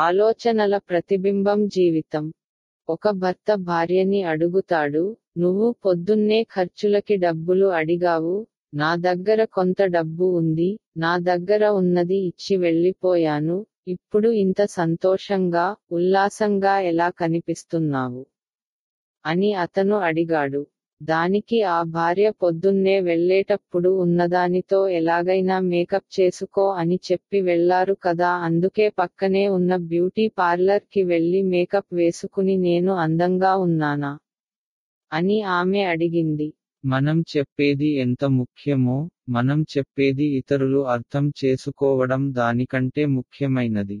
ఆలోచనల ప్రతిబింబం జీవితం. ఒక భర్త భార్యని అడుగుతాడు నువ్వు పొద్దున్నే ఖర్చులకి డబ్బులు అడిగావు నా దగ్గర కొంత డబ్బు ఉంది నా దగ్గర ఉన్నది ఇచ్చి వెళ్ళిపోయాను ఇప్పుడు ఇంత సంతోషంగా ఉల్లాసంగా ఎలా కనిపిస్తున్నావు అని అతను అడిగాడు. దానికి ఆ భార్య పొద్దున్నే వెళ్ళేటప్పుడు ఉన్నదానితో ఎలాగైనా మేకప్ చేసుకో అని చెప్పి వెళ్ళారు కదా అందుకే పక్కనే ఉన్న బ్యూటీ పార్లర్కి వెళ్ళి మేకప్ వేసుకుని నేను అందంగా ఉన్నానా? అని ఆమె అడిగింది. మనం చెప్పేది ఎంత ముఖ్యమో మనం చెప్పేది ఇతరులు అర్థం చేసుకోవడం దానికంటే ముఖ్యమైనది.